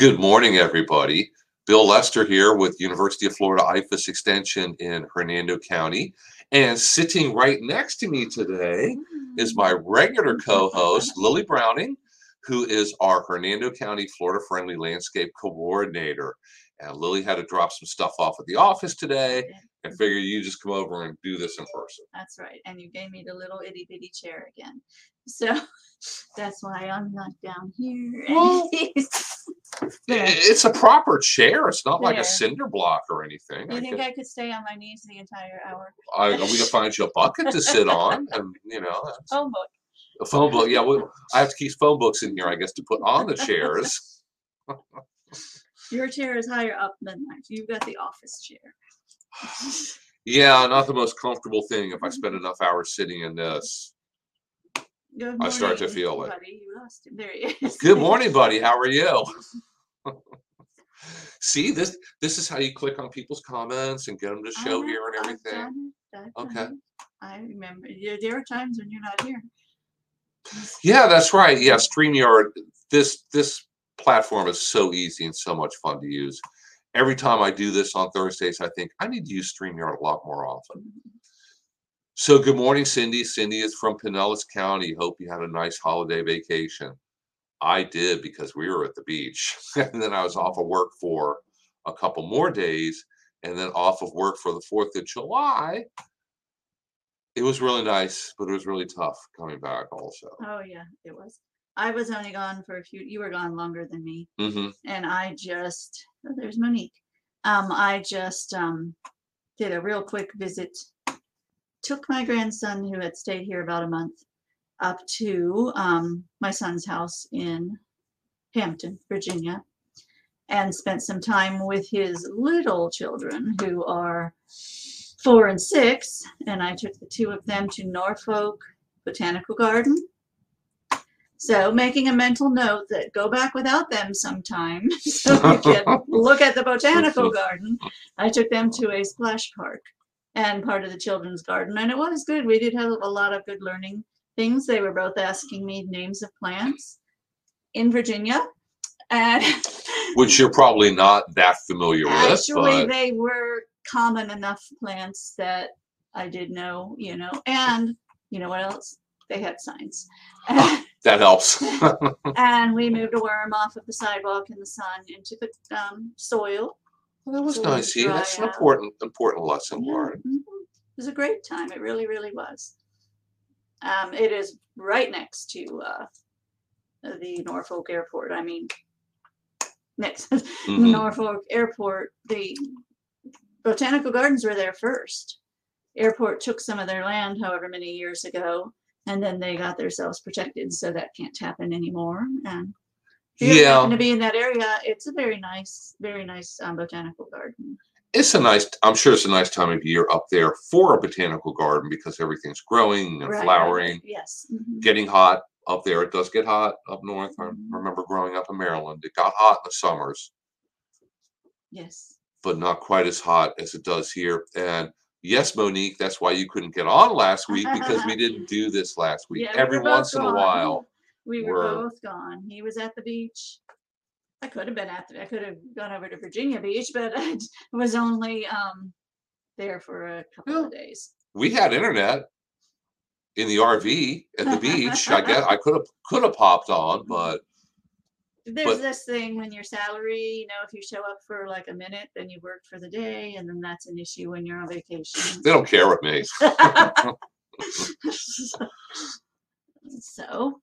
Good morning, everybody. Bill Lester here with University of Florida IFAS Extension in Hernando County. And sitting right next to me today is my regular co-host, Lilly Browning, who is our Hernando County Florida Friendly Landscape Coordinator. And Lilly had to drop some stuff off at the office today and figure you just come over and do this in person. That's right. And you gave me the little itty bitty chair again. So that's why I'm not down here. Well, he's I- there. It's a proper chair. It's not like There. a cinder block or anything. You I think can, I could stay on my knees the entire hour? I, we can find you a bucket to sit on, and you know, that's- Oh, boy. a phone book. Yeah, we, I have to keep phone books in here, I guess, to put on the chairs. Your chair is higher up than mine. You've got the office chair. Yeah, not the most comfortable thing if I spend mm-hmm. enough hours sitting in this. Good I start to morning, feel it. buddy. You lost him. There he is. Good morning, buddy. How are you? See this. This is how you click on people's comments and get them to show know, here and I've everything. done it, I've Okay. it. I remember. Yeah, there are times when you're not here. Yeah, that's right. Yeah, StreamYard. This this platform is so easy and so much fun to use. Every time I do this on Thursdays, I think I need to use StreamYard a lot more often. Mm-hmm. So good morning, Cindy. Cindy is from Pinellas County. Hope you had a nice holiday vacation. I did because we were at the beach. and then I was off of work for a couple more days and then off of work for the 4th of July. It was really nice, but it was really tough coming back also. Oh yeah, it was. I was only gone for a few. You were gone longer than me. hmm and I just oh, there's Monique. Um, I just um, did a real quick visit. Took my grandson, who had stayed here about a month, up to um, my son's house in Hampton, Virginia, and spent some time with his little children, who are four and six. And I took the two of them to Norfolk Botanical Garden. So making a mental note that go back without them sometime so we can look at the botanical garden. I took them to a splash park and part of the children's garden and it was good. We did have a lot of good learning things. They were both asking me names of plants in Virginia. And Which you're probably not that familiar with, actually but they were common enough plants that I did know, you know, and you know what else? They had signs. that helps. and we moved a worm off of the sidewalk in the sun into the um, soil. Well, that was So nice. See, that's an important important lesson learned. mhm. It was a great time. It really, really was. Um, it is right next to uh, the Norfolk Airport. I mean, next Mhm. Norfolk Airport. The botanical gardens were there first. Airport took some of their land, however many years ago, and then they got themselves protected, so that can't happen anymore. And if you Yeah. happen to be in that area, it's a very nice, very nice um, botanical garden. It's a nice. I'm sure it's a nice time of year up there for a botanical garden because everything's growing and Right, flowering, Yes. mhm. getting hot up there. It does get hot up north. I Mhm. remember growing up in Maryland. It got hot in the summers, Yes. but not quite as hot as it does here. And yes, Monique, that's why you couldn't get on last week because we didn't do this last week. Yeah, Every both once in a while. We were we're- both gone. He was at the beach. I could have been at the, I could have gone over to Virginia Beach, but I was only um there for a couple of days. we had internet in the RV at the beach. I guess I could have could have popped on, but There's But- this thing when your salary, you know, if you show up for like a minute, then you worked for the day, and then that's an issue when you're on vacation. they don't care with me. so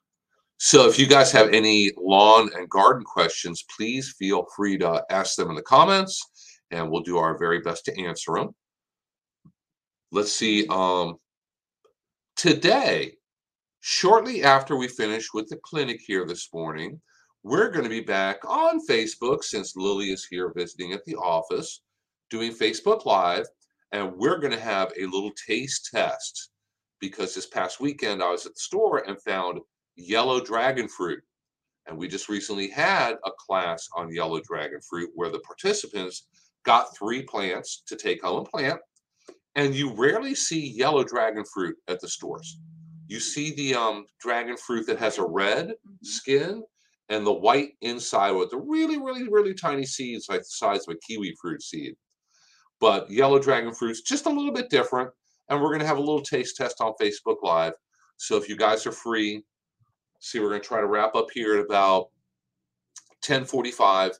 So if you guys have any lawn and garden questions, please feel free to ask them in the comments, and we'll do our very best to answer them. Let's see. Um, today, shortly after we finish with the clinic here this morning, we're going to be back on Facebook since Lilly is here visiting at the office, doing Facebook Live, and we're going to have a little taste test because this past weekend I was at the store and found yellow dragon fruit. And we just recently had a class on yellow dragon fruit where the participants got three plants to take home and plant. And you rarely see yellow dragon fruit at the stores. You see the um, dragon fruit that has a red mhm. skin and the white inside with the really, really, really tiny seeds like the size of a kiwi fruit seed. But yellow dragon fruit's just a little bit different. And we're going to have a little taste test on Facebook Live. So if you guys are free, see, we're going to try to wrap up here at about 1045.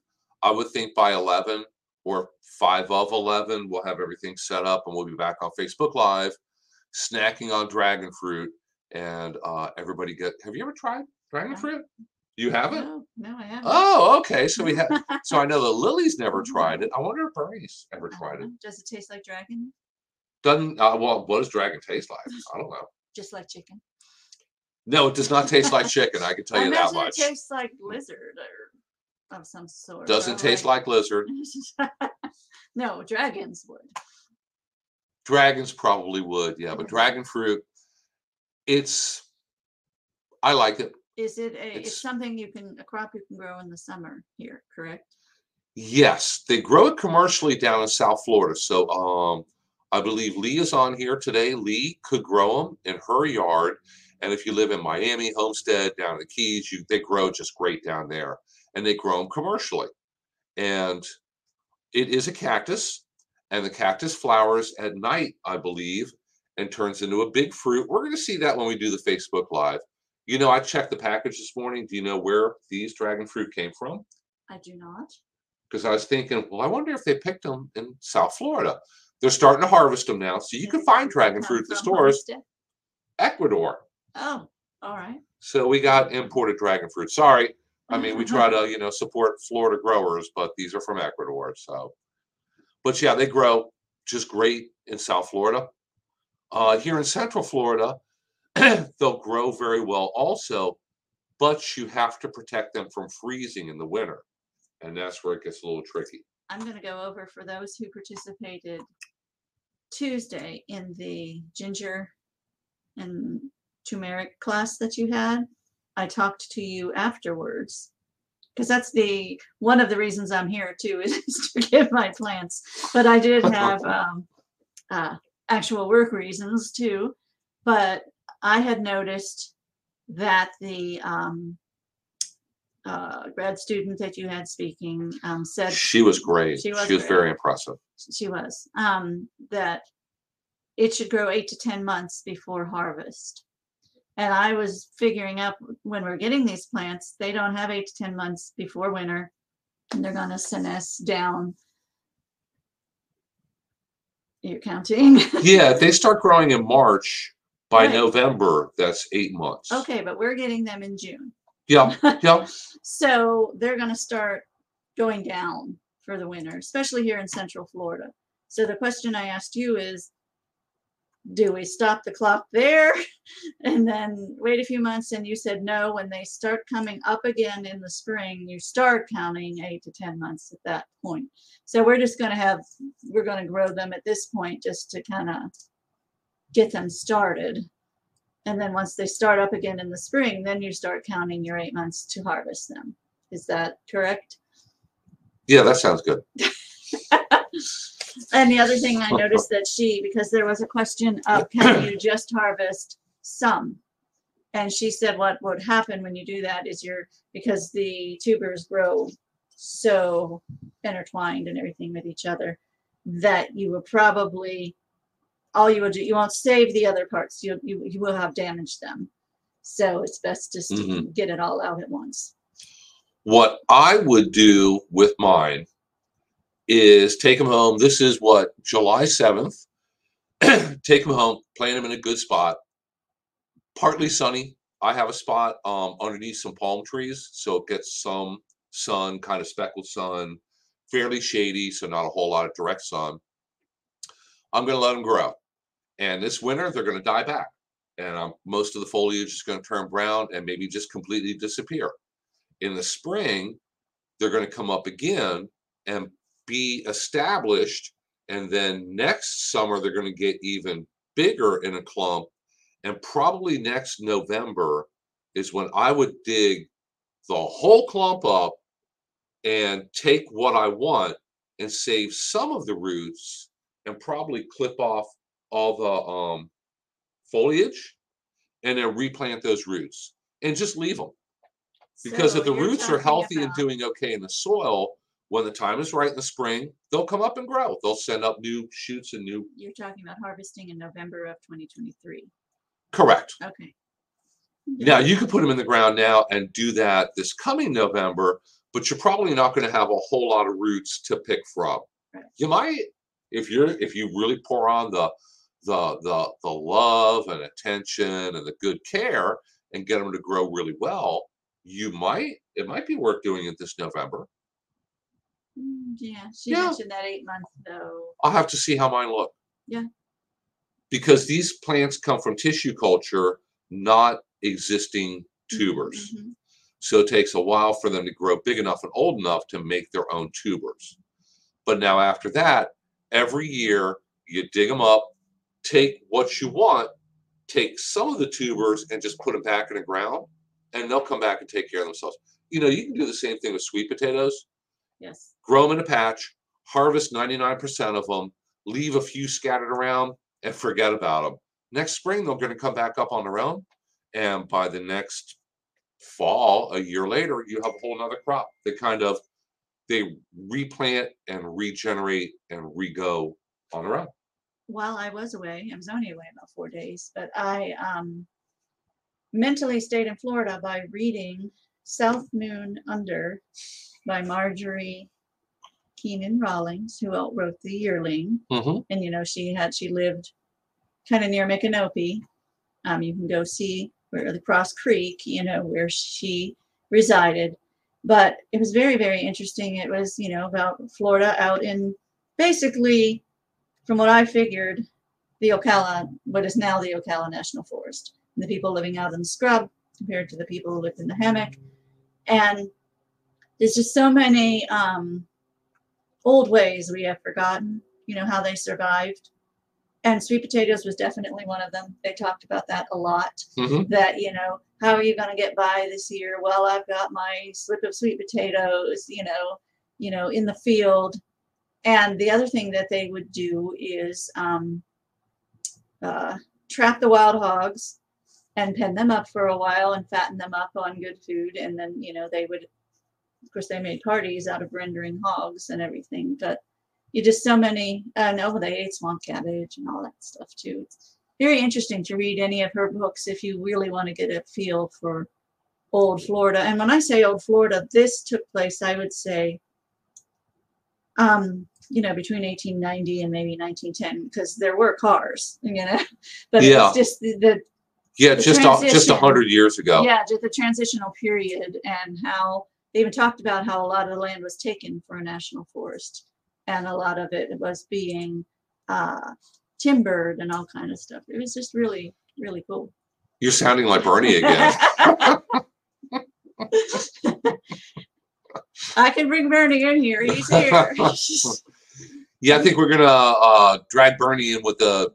I would think by 11 or 5 of 11, we'll have everything set up and we'll be back on Facebook Live, snacking on dragon fruit. And uh, everybody get, have you ever tried dragon No. fruit? You haven't? No, no, I haven't. Oh, okay. So we have. So I know that Lilly's never tried it. I wonder if Bernie's ever tried it. Does it taste like dragon? Doesn't. Uh, well, what does dragon taste like? I don't know. Just like chicken? No, it does not taste like chicken. I can tell I you that much. it tastes like lizard or of some sort. Doesn't taste like lizard. no, dragons would. Dragons probably would. Yeah, but dragon fruit. It's. I like it. Is it a? It's, It's- something you can a crop you can grow in the summer here, correct? Yes, they grow it commercially down in South Florida. So um, I believe Lee is on here today. Lee could grow them in her yard, and if you live in Miami, Homestead, down in the Keys, you they grow just great down there, and they grow them commercially. And it is a cactus, and the cactus flowers at night, I believe, and turns into a big fruit. We're going to see that when we do the Facebook Live. You know, I checked the package this morning. Do you know where these dragon fruit came from? I do not. because I was thinking, well, I wonder if they picked them in South Florida. They're starting to harvest them now, so you can find dragon fruit at the stores. Ecuador. Oh, all right. So we got imported dragon fruit. Sorry, I mean we try to you know support Florida growers, but these are from Ecuador. So, but yeah, they grow just great in South Florida. Uh, here in Central Florida, they'll grow very well also, but you have to protect them from freezing in the winter, and that's where it gets a little tricky. I'm going to go over for those who participated Tuesday in the ginger and turmeric class that you had. I talked to you afterwards because that's the one of the reasons I'm here too is to give my plants. But I did have um, uh, actual work reasons too. But I had noticed that the um, uh, grad student that you had speaking um, said She was great. She She was was, great. very impressive. she was um that it should grow eight to ten months before harvest and i was figuring out when we're getting these plants they don't have eight to ten months before winter and they're going to senesce down you're counting Yeah, if they start growing in March, by Right. November, that's eight months. okay but we're getting them in june Yeah, yep. so they're going to start going down for the winter, especially here in Central Florida. So the question I asked you is, do we stop the clock there and then wait a few months? And you said no. When they start coming up again in the spring, you start counting eight to ten months at that point. So we're just going to have we're going to grow them at this point just to kind of get them started. And then once they start up again in the spring, then you start counting your eight months to harvest them. Is that correct? Yeah, that sounds good. And the other thing I noticed that she, because there was a question of can you just harvest some? And she said what would happen when you do that is you're, because the tubers grow so intertwined and everything with each other, that you will probably, all you will do, you won't save the other parts, you, you, you will have damaged them. So it's best just to Mhm. get it all out at once. What I would do with mine is take them home. This is what July 7th. take them home, plant them in a good spot. Partly sunny. I have a spot um, underneath some palm trees, so it gets some sun, kind of speckled sun, fairly shady, so not a whole lot of direct sun. I'm going to let them grow. And this winter, they're going to die back. And um, most of the foliage is going to turn brown and maybe just completely disappear in the spring they're going to come up again and be established and then next summer they're going to get even bigger in a clump. And probably next november is when i would dig the whole clump up and take what i want and save some of the roots and probably clip off all the um, foliage and then replant those roots and just leave them Because if the roots are healthy and doing okay in the soil, when the time is right in the spring, they'll come up and grow. They'll send up new shoots and new. You're talking about harvesting in November of 2023. Correct. Okay. Now you could put them in the ground now and do that this coming November, but you're probably not going to have a whole lot of roots to pick from. Right. You might, if you're if you really pour on the the the the love and attention and the good care and get them to grow really well, you might it might be worth doing it this November. Mm, Yeah, she Yeah. mentioned that eight months though. I'll have to see how mine look. Yeah. Because these plants come from tissue culture, not existing Mhm, tubers. mhm. So it takes a while for them to grow big enough and old enough to make their own tubers. But now after that, every year you dig them up, take what you want, take some of the tubers and just put them back in the ground, and they'll come back and take care of themselves. You know, you can do the same thing with sweet potatoes. Yes. Grow them in a patch, harvest 99% of them, leave a few scattered around, and forget about them. Next spring, they're going to come back up on their own. And by the next fall, a year later, you have a whole nother crop. They kind of they replant and regenerate and re-go on their own. While I was away, I was only away about four days, but I um, mentally stayed in Florida by reading South Moon Under by Marjorie Kinnan Rawlings, who wrote The Yearling. Mm-hmm. and you know she had she lived kind of near Micanopy. Um, you can go see where the Cross Creek, you know, where she resided. But it was very very interesting. It was you know about Florida out in basically, from what I figured, the Ocala, what is now the Ocala National Forest, and the people living out in the scrub compared to the people who lived in the hammock, and there's just so many um, old ways we have forgotten you know, how they survived. And sweet potatoes was definitely one of them. They talked about that a lot. Mhm. That, you know, how are you going to get by this year? Well, I've got my slip of sweet potatoes, you know, you know, in the field. And the other thing that they would do is um, uh, trap the wild hogs and pen them up for a while and fatten them up on good food. And then, you know, they would, of course, they made parties out of rendering hogs and everything. But you just so many uh no they ate swamp cabbage and all that stuff too it's very interesting to read any of her books if you really want to get a feel for old florida and when i say old florida this took place i would say um you know between 1890 and maybe 1910 because there were cars you know but Yeah. it's just the, the Yeah, The just a, just a hundred years ago. yeah, just the transitional period and how they even talked about how a lot of the land was taken for a national forest and a lot of it was being uh, timbered and all kind of stuff. It was just really, really cool. You're sounding like Bernie again. I can bring Bernie in here. He's here. yeah, I think we're gonna uh, drag Bernie in with the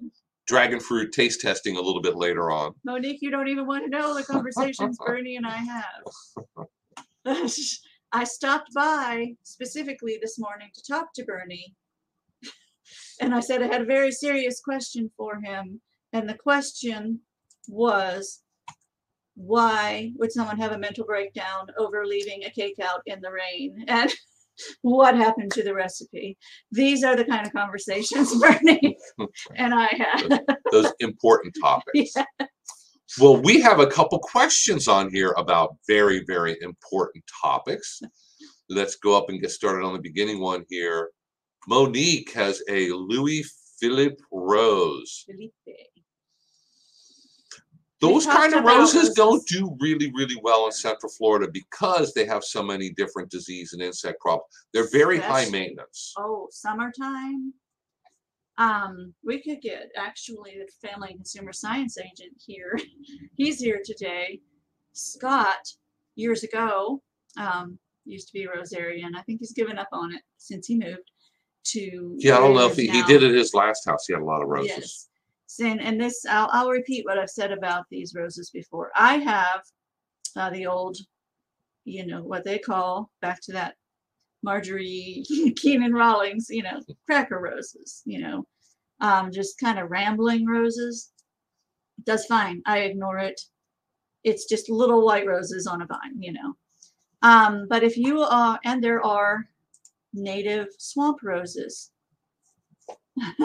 dragon fruit taste testing a little bit later on. Monique, you don't even want to know the conversations Bernie and I have. I stopped by specifically this morning to talk to Bernie. And I said I had a very serious question for him. And the question was why would someone have a mental breakdown over leaving a cake out in the rain? And what happened to the recipe? These are the kind of conversations Bernie and I had. Those important topics. Yeah. Well, we have a couple questions on here about very, very important topics. Let's go up and get started on the beginning one here. Monique has a Louis Philippe rose. Felipe. Those talked kind of about roses don't do really, really well in Central Florida because they have so many different disease and insect crops. They're very high maintenance. oh, summertime. Um, we could get actually the family and consumer science agent here. He's here today. Scott, years ago, um, used to be a Rosarian. I think he's given up on it since he moved to. Yeah, I don't know if he, he did at his last house. He had a lot of roses. Yes. And, and this, I'll, I'll repeat what I've said about these roses before. I have uh, the old, you know, what they call, back to that Marjorie Kinnan Rawlings, you know, cracker roses, you know, um, just kind of rambling roses. Does fine. I ignore it. It's just little white roses on a vine, you know. Um, but if you are, and there are native swamp roses.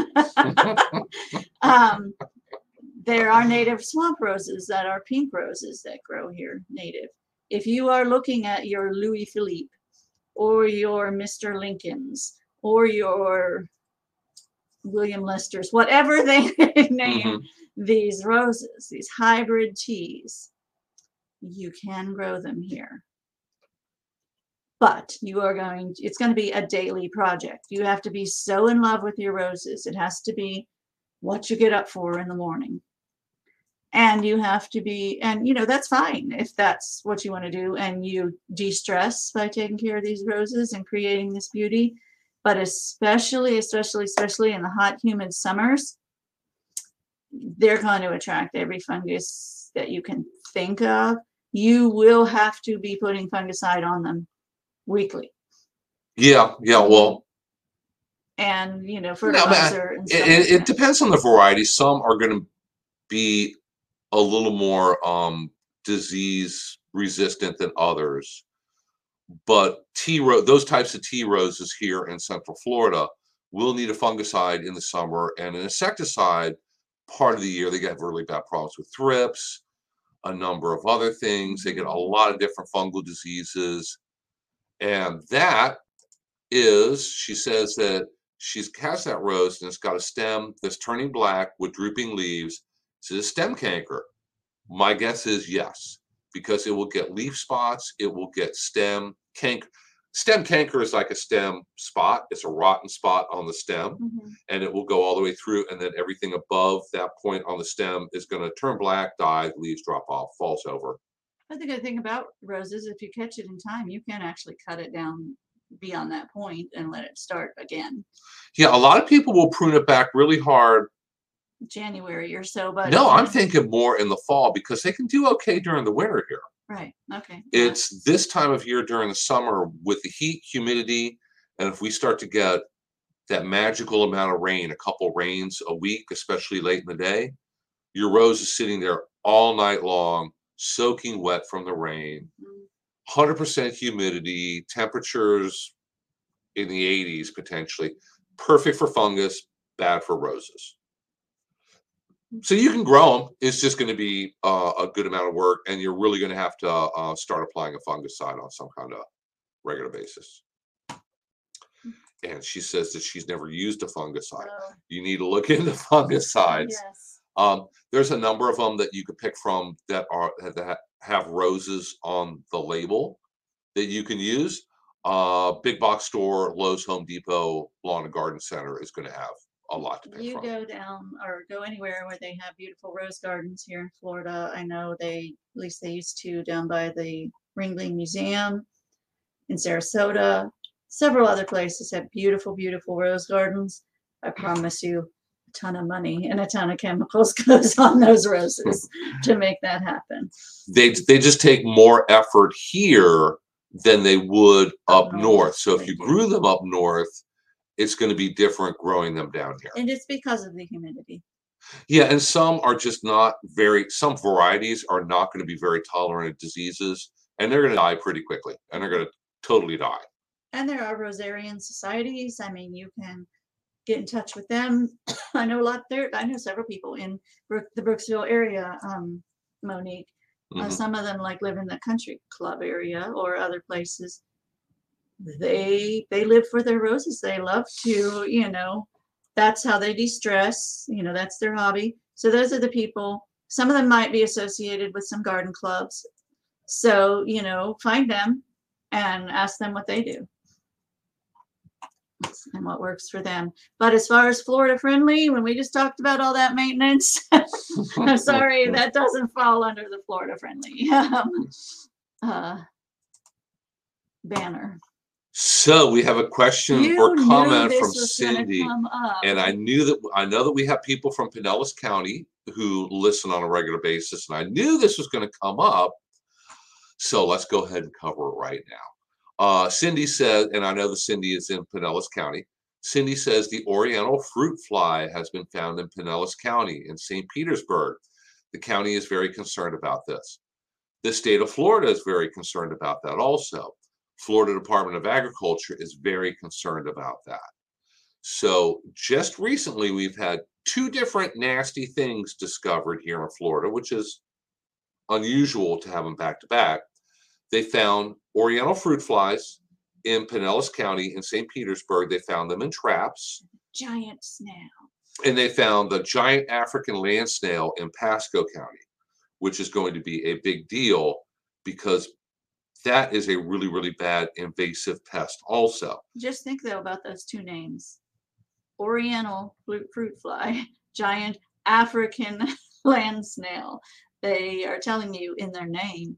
um, there are native swamp roses that are pink roses that grow here native. If you are looking at your Louis Philippe or your Mr. Lincoln's or your William Lester's, whatever they name Mhm. these roses, these hybrid teas, you can grow them here. But you are going, it's going to be a daily project. You have to be so in love with your roses. It has to be what you get up for in the morning. And you have to be, and you know, that's fine if that's what you want to do. And you de stress by taking care of these roses and creating this beauty. But especially, especially, especially in the hot, humid summers, they're going to attract every fungus that you can think of. You will have to be putting fungicide on them weekly Yeah, yeah. Well, and you know No, but fertilizer and stuff it, it, it depends on the variety. Some are going to be a little more um, disease resistant than others. But tea ro- those types of tea roses here in Central Florida will need a fungicide in the summer and an insecticide part of the year. They get really bad problems with thrips, a number of other things. They get a lot of different fungal diseases. And that is, she says that she's cast that rose and it's got a stem that's turning black with drooping leaves. Is it a stem canker? My guess is yes, because it will get leaf spots, it will get stem canker. Stem canker is like a stem spot, it's a rotten spot on the stem, Mhm. and it will go all the way through, and then everything above that point on the stem is going to turn black, die, leaves drop off, falls over. But the good thing about roses, if you catch it in time, you can actually cut it down beyond that point and let it start again Yeah, a lot of people will prune it back really hard January or so. But No, I'm thinking more in the fall because they can do okay during the winter here. right. Okay. yeah. It's this time of year during the summer with the heat, humidity, and if we start to get that magical amount of rain, a couple rains a week, especially late in the day, your rose is sitting there all night long, soaking wet from the rain, Mm, 100% humidity, temperatures in the 80s potentially, perfect for fungus, bad for roses. So you can grow them. It's just going to be uh, a good amount of work, and you're really going to have to uh, start applying a fungicide on some kind of regular basis. And she says that she's never used a fungicide. so, You need to look into fungicides. yes. Um, there's a number of them that you could pick from that are that have roses on the label that you can use. Uh, big box store, Lowe's, Home Depot, Lawn and Garden Center is going to have a lot to pick You from. go down or go anywhere where they have beautiful rose gardens here in Florida. I know they, at least they used to, down by the Ringling Museum in Sarasota. Several other places have beautiful, beautiful rose gardens. I promise you, a ton of money and a ton of chemicals goes on those roses to make that happen. They they just take more effort here than they would Up north, north. So if you grew them up north, it's going to be different growing them down here. And it's because of the humidity. Yeah, and some are just not very. Some varieties are not going to be very tolerant of diseases, and they're going to die pretty quickly, and they're going to totally die. And there are Rosarian societies. I mean, you can get in touch with them. I know a lot there. I know several people in Brook, the Brooksville area, um, Monique. Uh, Mhm. some of them like live in the country club area or other places. They they live for their roses. They love to, you know, that's how they de-stress. You know, that's their hobby. So those are the people. Some of them might be associated with some garden clubs. So, you know, find them and ask them what they do and what works for them. But as far as Florida friendly, when we just talked about all that maintenance, I'm sorry, that doesn't fall under the Florida friendly um, uh, banner. So we have a question You or comment from Cindy, and I knew that I know that we have people from Pinellas County who listen on a regular basis, and I knew this was going to come up. So let's go ahead and cover it right now. Uh, Cindy says, and I know that Cindy is in Pinellas County. Cindy says the Oriental fruit fly has been found in Pinellas County in St. Petersburg. The county is very concerned about this. The state of Florida is very concerned about that also. Florida Department of Agriculture is very concerned about that. So just recently, we've had two different nasty things discovered here in Florida, which is unusual to have them back to back. They found Oriental fruit flies in Pinellas County in St. Petersburg. They found them in traps. Giant snail. And they found the giant African land snail in Pasco County, which is going to be a big deal because that is a really, really bad invasive pest, also. Just think though about those two names. Oriental fruit, fly, giant African land snail. They are telling you in their name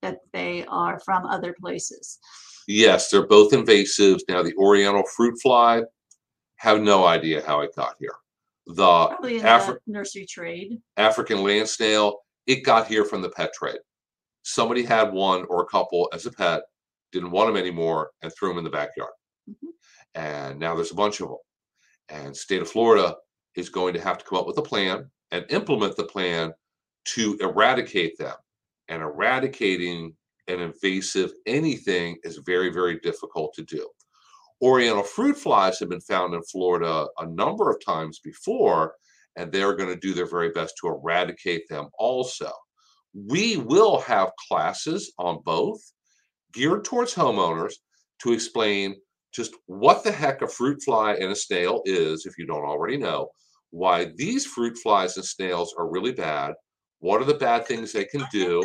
that they are from other places. Yes, they're both invasives. Now, the Oriental fruit fly, have no idea how it got here. The Afri- the nursery trade. African land snail, it got here from the pet trade. Somebody had one or a couple as a pet, didn't want them anymore, and threw them in the backyard. Mhm. And now there's a bunch of them. And state of Florida is going to have to come up with a plan and implement the plan to eradicate them. And eradicating an invasive anything is very, very difficult to do. Oriental fruit flies have been found in Florida a number of times before, and they're going to do their very best to eradicate them also. We will have classes on both geared towards homeowners to explain just what the heck a fruit fly and a snail is, if you don't already know, why these fruit flies and snails are really bad, what are the bad things they can do,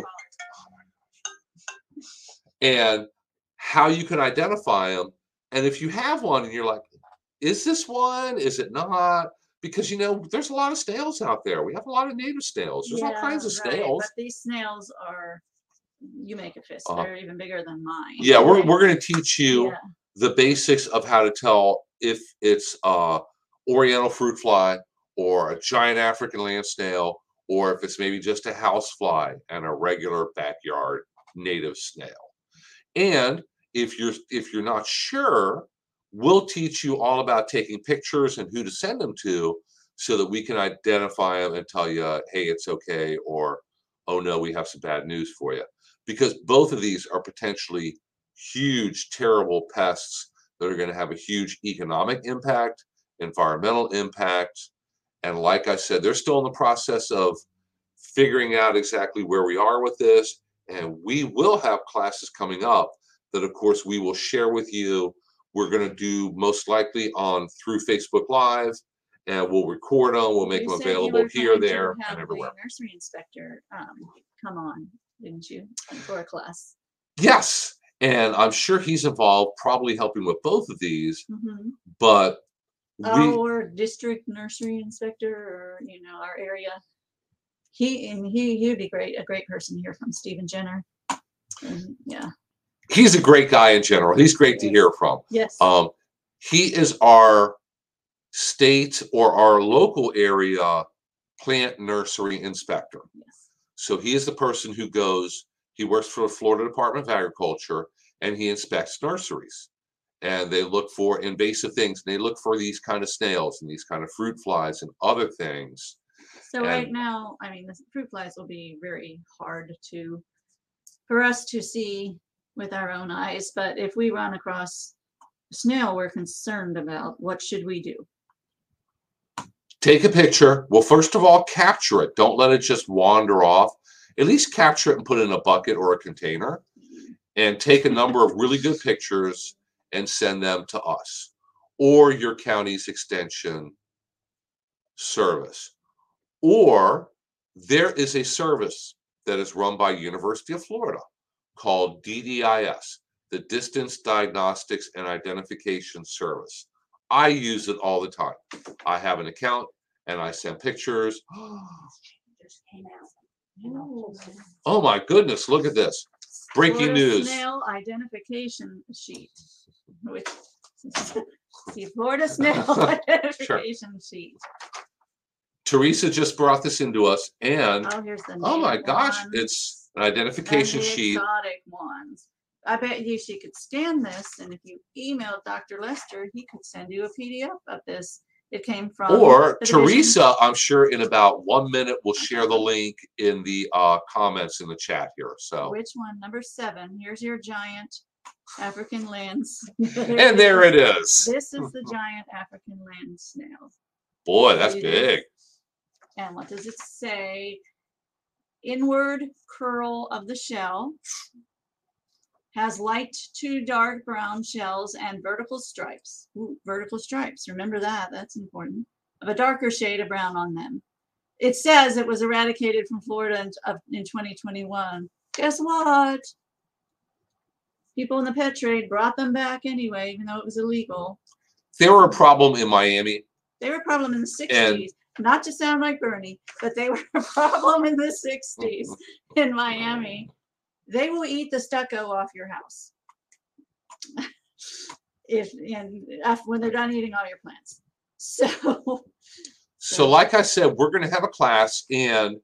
and how you can identify them. And if you have one and you're like, is this one? Is it not? Because you know, there's a lot of snails out there. We have a lot of native snails. There's all kinds of right, snails. But these snails are, you make a fist, Uh-huh. they're even bigger than mine. Yeah, we're we're gonna teach you yeah, the basics of how to tell if it's uh oriental fruit fly or a giant African land snail, or if it's maybe just a house fly and a regular backyard native snail. And if you're if you're not sure, we'll teach you all about taking pictures and who to send them to so that we can identify them and tell you, hey, it's okay, or oh no, we have some bad news for you. Because both of these are potentially huge, terrible pests that are going to have a huge economic impact, environmental impact. And like I said, they're still in the process of figuring out exactly where we are with this. And we will have classes coming up that, of course, we will share with you. We're going to do most likely on through Facebook Live, and we'll record them. We'll make you them available here, there, and the everywhere. Nursery inspector, um, come on, didn't you, for a class? Yes. And I'm sure he's involved, probably helping with both of these, Mhm. but we, Our district nursery inspector, or, you know, our area. He, and he, he'd be great, a great person to hear from, Stephen Jenner. And, yeah, he's a great guy in general. He's great to hear from. yes, Um, he is our state or our local area plant nursery inspector. yes. So he is the person who goes, he works for the Florida Department of Agriculture and he inspects nurseries. And they look for invasive things. And They look for these kind of snails and these kind of fruit flies and other things. So right now, I mean, the fruit flies will be very hard to, for us to see with our own eyes, but if we run across a snail we're concerned about, what should we do? Take a picture. Well, first of all, capture it. Don't let it just wander off. At least capture it and put it in a bucket or a container. And take a number of really good pictures and send them to us or your county's extension service. Or there is a service that is run by University of Florida called DDIS, the Distance Diagnostics and Identification Service. I use it all the time. I have an account and I send pictures. just came out. you know, Oh my goodness, look at this. Breaking Florida news. Snail identification sheet. With the Florida snail identification sheet. Teresa just brought this into us and Oh, oh my gosh, one. it's an and identification the sheet. Exotic ones. I bet you she could scan this, and if you emailed Dr. Lester, he could send you a PDF of this, It came from. Or the division- Teresa, I'm sure in about one minute we'll share the link in the uh, comments in the chat here. So, Which one? Number seven. Here's your giant African lands. and there it is. This is the giant African land snail. Boy, that's big. And what does it say? Inward curl of the shell has light to dark brown shells and vertical stripes. Ooh, vertical stripes. Remember that. That's important. Of a darker shade of brown on them. It says it was eradicated from Florida in, in 2021. Guess what? People in the pet trade brought them back anyway, even though it was illegal. They were a problem in Miami. They were a problem in the sixties, not to sound like Bernie, but they were a problem in the sixties in Miami. They will eat the stucco off your house. If, and af- when they're done eating all your plants. So, So, like I said, we're going to have a class, and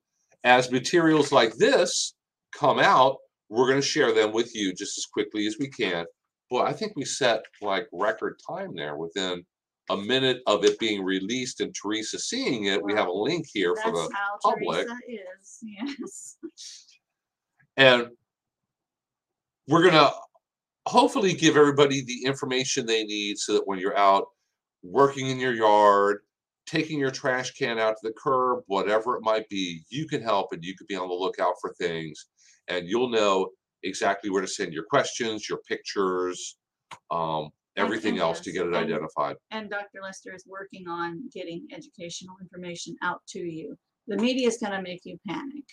as materials like this come out, we're going to share them with you just as quickly as we can. Boy, I think we set like record time there within a minute of it being released and Teresa seeing it. We have a link here for that's the how public. Teresa is, yes. and we're going to hopefully give everybody the information they need so that when you're out working in your yard taking your trash can out to the curb whatever it might be you can help and you could be on the lookout for things and you'll know exactly where to send your questions your pictures um, everything else to yes, get it and- identified And Dr. Lester is working on getting educational information out to you. The media is gonna make you panic.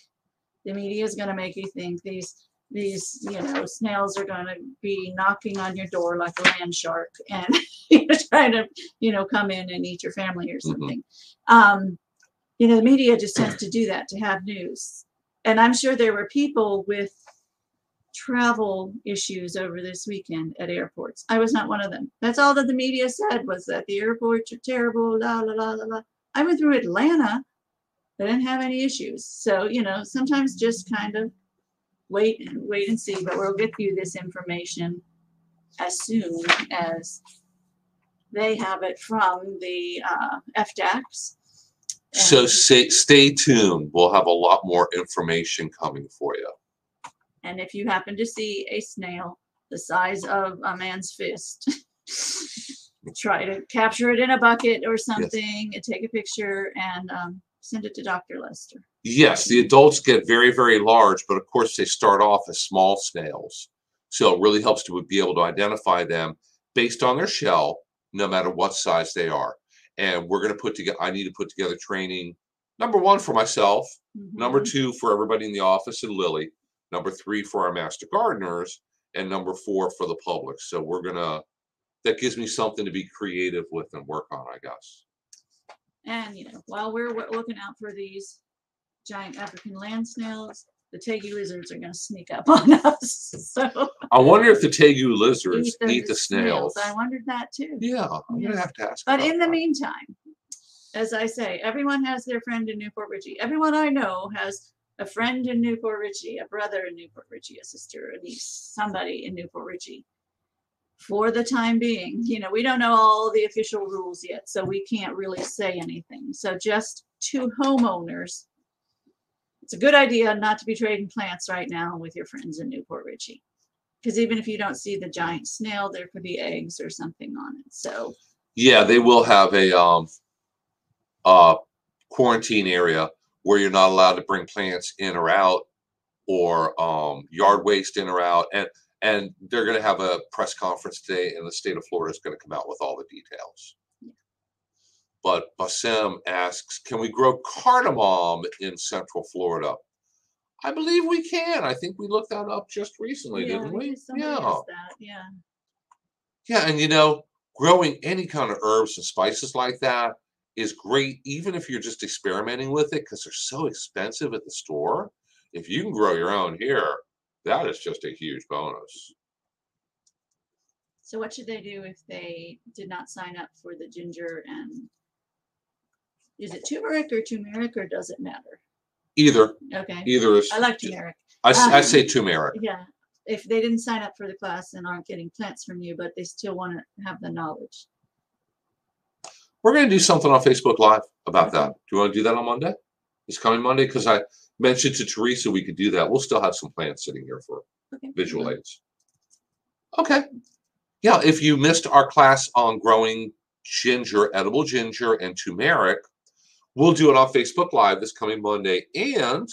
The media is gonna make you think these, these, you know, snails are gonna be knocking on your door like a land shark and you're trying to, you know, come in and eat your family or Mhm. something. Um, you know, the media just tends to do that to have news. And I'm sure there were people with travel issues over this weekend at airports. I was not one of them. That's all that the media said was that the airports are terrible, la la la la la. I went through Atlanta. They didn't have any issues. So, you know, sometimes just kind of wait and wait and see, but we'll get you this information as soon as they have it from the uh, FDACS. so say, stay tuned we'll have a lot more information coming for you And if you happen to see a snail the size of a man's fist, try to capture it in a bucket or something, and take a picture and um, send it to Dr. Lester. Yes, the adults get very, very large, but of course they start off as small snails. So it really helps to be able to identify them based on their shell, no matter what size they are. And we're going to put together, I need to put together training, number one for myself, number Mhm. two for everybody in the office and Lilly, number three for our master gardeners, and number four for the public. So we're going to, that gives me something to be creative with and work on, I guess. And, you know, while we're looking out for these giant African land snails, the tegu lizards are going to sneak up on us. So I wonder if the tegu lizards eat eat the snails. I wondered that too. Yeah, I'm going to have to ask. But in the that. meantime, as I say, everyone has their friend in New Port Richey. Everyone I know has a friend in New Port Richey, a brother in New Port Richey, a sister, a niece, somebody in New Port Richey. For the time being, you know, we don't know all the official rules yet, so we can't really say anything. So just to homeowners, it's a good idea not to be trading plants right now with your friends in New Port Richey. Because even if you don't see the giant snail, there could be eggs or something on it. So Yeah, they will have a um uh quarantine area where you're not allowed to bring plants in or out or um yard waste in or out and and they're going to have a press conference today and the state of Florida is going to come out with all the details. But Bassem asks, can we grow cardamom in Central Florida? I believe we can. I think we looked that up just recently, didn't we? Yeah. Yeah. Yeah, and you know, growing any kind of herbs and spices like that is great, even if you're just experimenting with it, because they're so expensive at the store. If you can grow your own here, that is just a huge bonus. So what should they do if they did not sign up for the ginger and is it turmeric or turmeric or does it matter? Either, Okay, either is. I like turmeric. I, Um, say turmeric. Yeah, if they didn't sign up for the class and aren't getting plants from you, but they still want to have the knowledge. We're going to do something on Facebook Live about that. Do you want to do that on Monday? It's coming Monday? Because I mentioned to Teresa we could do that. We'll still have some plans sitting here for Okay. visual aids. Okay. Yeah, if you missed our class on growing ginger, edible ginger, and turmeric, we'll do it on Facebook Live this coming Monday. And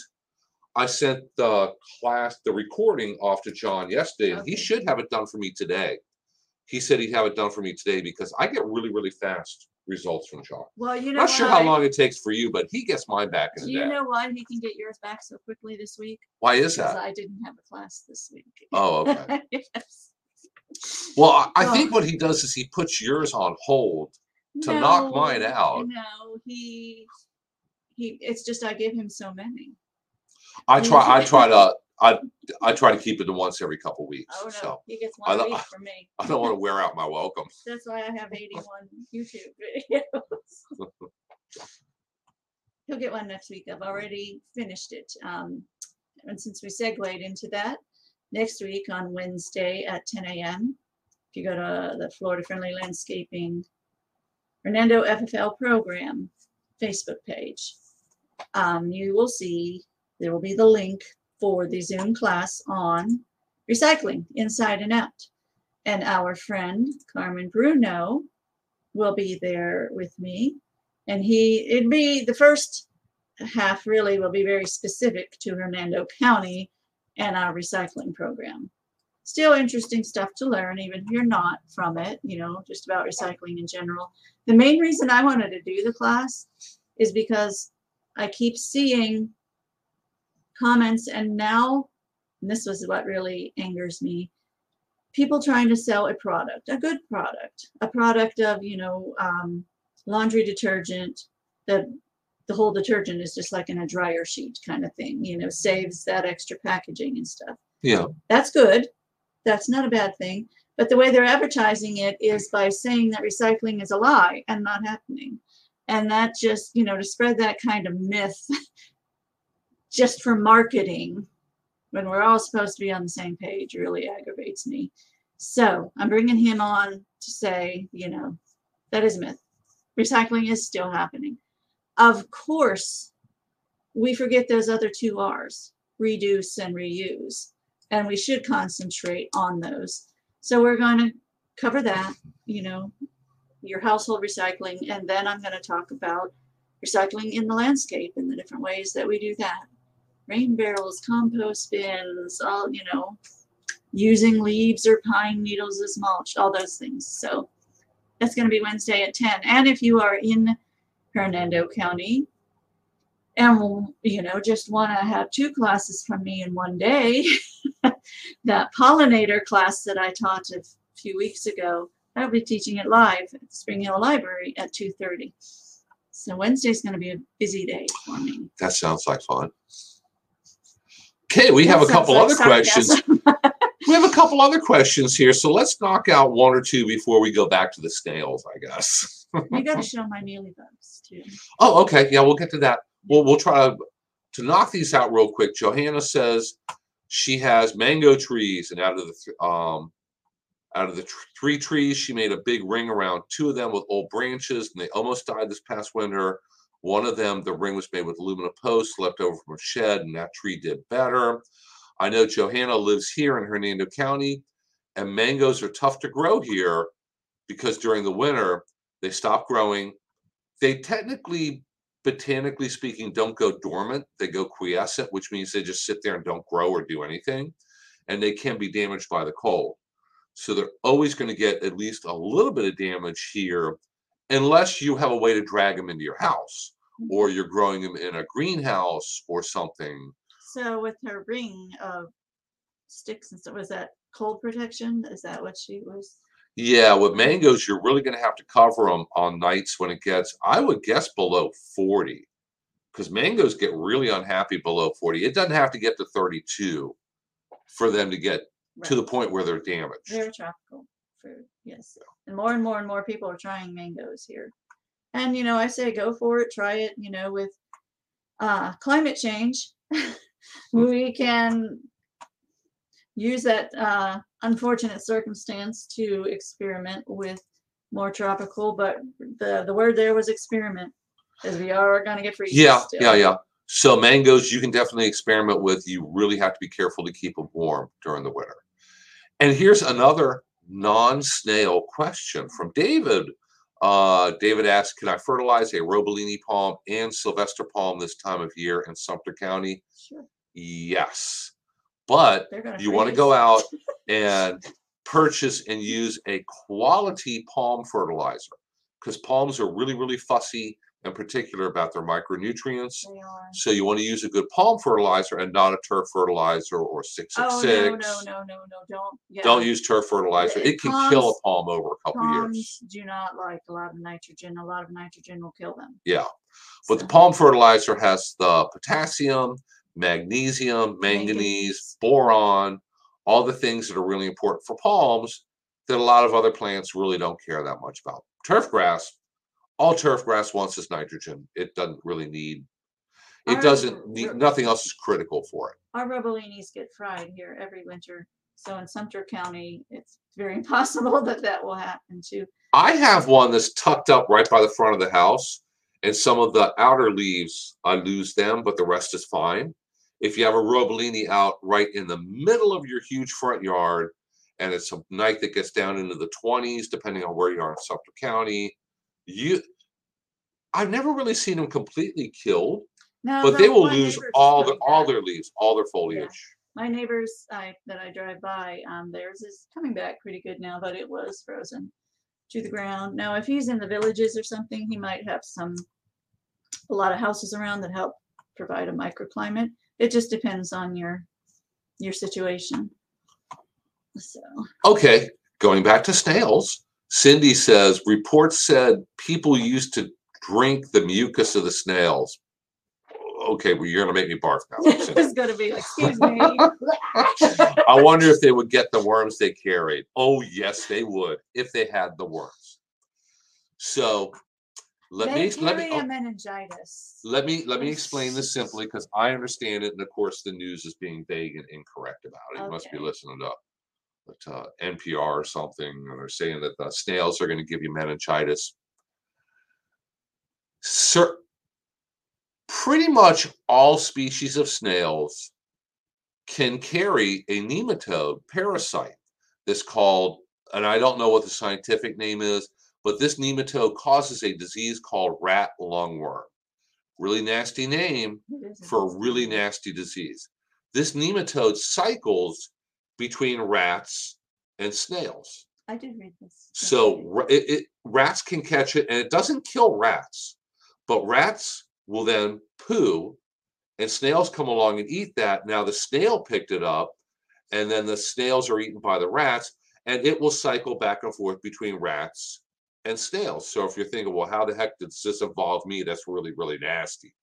I sent the class, the recording off to John yesterday, and he should have it done for me today. He said he'd have it done for me today because I get really, really fast results from John. Well, you know Not sure how long it takes for you, but he gets mine back in Do you day. know why he can get yours back so quickly this week? Why is Because that? I didn't have a class this week. Oh, okay. Yes. Well, I, I Oh. think what he does is he puts yours on hold to knock mine out. No, he, he, it's just I give him so many. I try. I try to. I I try to keep it to once every couple weeks. Oh no, So he gets I one week from me. I don't want to wear out my welcome. That's why I have eighty-one YouTube videos. He'll get one next week. I've already finished it. Um, and since we segued into that, next week on Wednesday at ten AM, if you go to the Florida Friendly Landscaping Hernando FFL program Facebook page, um, you will see there will be the link for the Zoom class on recycling inside and out. And our friend Carmen Bruno will be there with me. And he, it'd be the first half really will be very specific to Hernando County and our recycling program. Still interesting stuff to learn, even if you're not from it, you know, just about recycling in general. The main reason I wanted to do the class is because I keep seeing comments and now, and this was what really angers me, people trying to sell a product, a good product, a product of, you know, um, laundry detergent, the the whole detergent is just like in a dryer sheet kind of thing, you know, saves that extra packaging and stuff. Yeah. That's good. That's not a bad thing. But the way they're advertising it is by saying that recycling is a lie and not happening. And that just, you know, to spread that kind of myth just for marketing when we're all supposed to be on the same page really aggravates me. So I'm bringing him on to say, you know, that is a myth. Recycling is still happening. Of course, we forget those other two R's reduce and reuse, and we should concentrate on those. So we're going to cover that, you know, your household recycling, and then I'm going to talk about recycling in the landscape and the different ways that we do that rain barrels, compost bins, all, you know, using leaves or pine needles as mulch, all those things. So that's going to be Wednesday at 10. And if you are in Hernando County and, you know, just want to have two classes from me in one day, that pollinator class that I taught a few weeks ago, I'll be teaching it live at Spring Hill Library at 2.30. So Wednesday's going to be a busy day for me. That sounds like fun. Okay, we have a couple other questions. We have a couple other questions here, so let's knock out one or two before we go back to the snails, I guess. you got to show my mealy bugs too. Oh, okay. Yeah, we'll get to that. We'll we'll try to to knock these out real quick. Johanna says she has mango trees, and out of the th- um out of the three trees, she made a big ring around two of them with old branches, and they almost died this past winter. One of them, the ring was made with aluminum posts left over from a shed, and that tree did better. I know Johanna lives here in Hernando County, and mangoes are tough to grow here because during the winter they stop growing. They technically botanically speaking, don't go dormant. They go quiescent, which means they just sit there and don't grow or do anything. And they can be damaged by the cold. So they're always going to get at least a little bit of damage here, unless you have a way to drag them into your house or mm-hmm. you're growing them in a greenhouse or something. So with her ring of sticks and stuff, was that cold protection? Is that what she was? Yeah, with mangoes, you're really going to have to cover them on nights when it gets, I would guess, below 40. Because mangoes get really unhappy below 40. It doesn't have to get to 32 for them to get to the point where they're damaged. They're tropical fruit, yes. And more and more and more people are trying mangoes here. And you know, I say go for it, try it, you know, with uh climate change. we can use that uh unfortunate circumstance to experiment with more tropical, but the, the word there was experiment, because we are gonna get freezes Yeah, still. yeah, yeah. So mangoes you can definitely experiment with. You really have to be careful to keep them warm during the winter. And here's another non-snail question from David. Uh, David asks, can I fertilize a Roebelenii palm and Sylvester palm this time of year in Sumter County? Sure, Yes. But you want to go out and purchase and use a quality palm fertilizer because palms are really, really fussy and particular about their micronutrients. So you want to use a good palm fertilizer and not a turf fertilizer or six six Oh, six. no, no, no, no, no, don't. yeah. Don't use turf fertilizer. It can kill a palm over a couple years. Palms do not like a lot of nitrogen. A lot of nitrogen will kill them. Yeah. But the palm fertilizer has the potassium, magnesium, manganese, Manganese. boron, all the things that are really important for palms that a lot of other plants really don't care that much about. Turf grass, all turf grass wants is nitrogen. It doesn't really need, it Our doesn't need, nothing else is critical for it. Our roebeleniis get fried here every winter. So in Sumter County, it's very impossible that that will happen too. I have one that's tucked up right by the front of the house, and some of the outer leaves, I lose them, but the rest is fine. If you have a roebelenii out right in the middle of your huge front yard, and it's a night that gets down into the 20s, depending on where you are in Sumter County, you, I've never really seen them completely killed, No, but they will lose all their all their leaves, all their foliage. My neighbors I, that I drive by, um, theirs is coming back pretty good now, but it was frozen to the ground. Now, if he's in the villages or something, he might have some, a lot of houses around that help provide a microclimate. It just depends on your, your situation. So, Okay, going back to snails, Cindy says reports said people used to drink the mucus of the snails. Okay, well, you're gonna make me barf now. Cindy. it's gonna be, excuse me. I wonder if they would get the worms they carried. Oh, yes, they would if they had the worms. So let me let me carry oh, a meningitis. let me let me explain this simply because I understand it, and of course the news is being vague and incorrect about it. You must be listening to to uh, NPR or something, and they're saying that the snails are going to give you meningitis. Sir, pretty much all species of snails can carry a nematode parasite that's called, and I don't know what the scientific name is, but this nematode causes a disease called rat lungworm. Really nasty name It is a for a really nasty disease. This nematode cycles between rats and snails. I did read this. So it, it, rats can catch it, and it doesn't kill rats, but rats will then poo, and snails come along and eat that. Now the snail picked it up, and then the snails are eaten by the rats, and it will cycle back and forth between rats and snails. So if you're thinking, well, how the heck did this involve me? That's really, really nasty.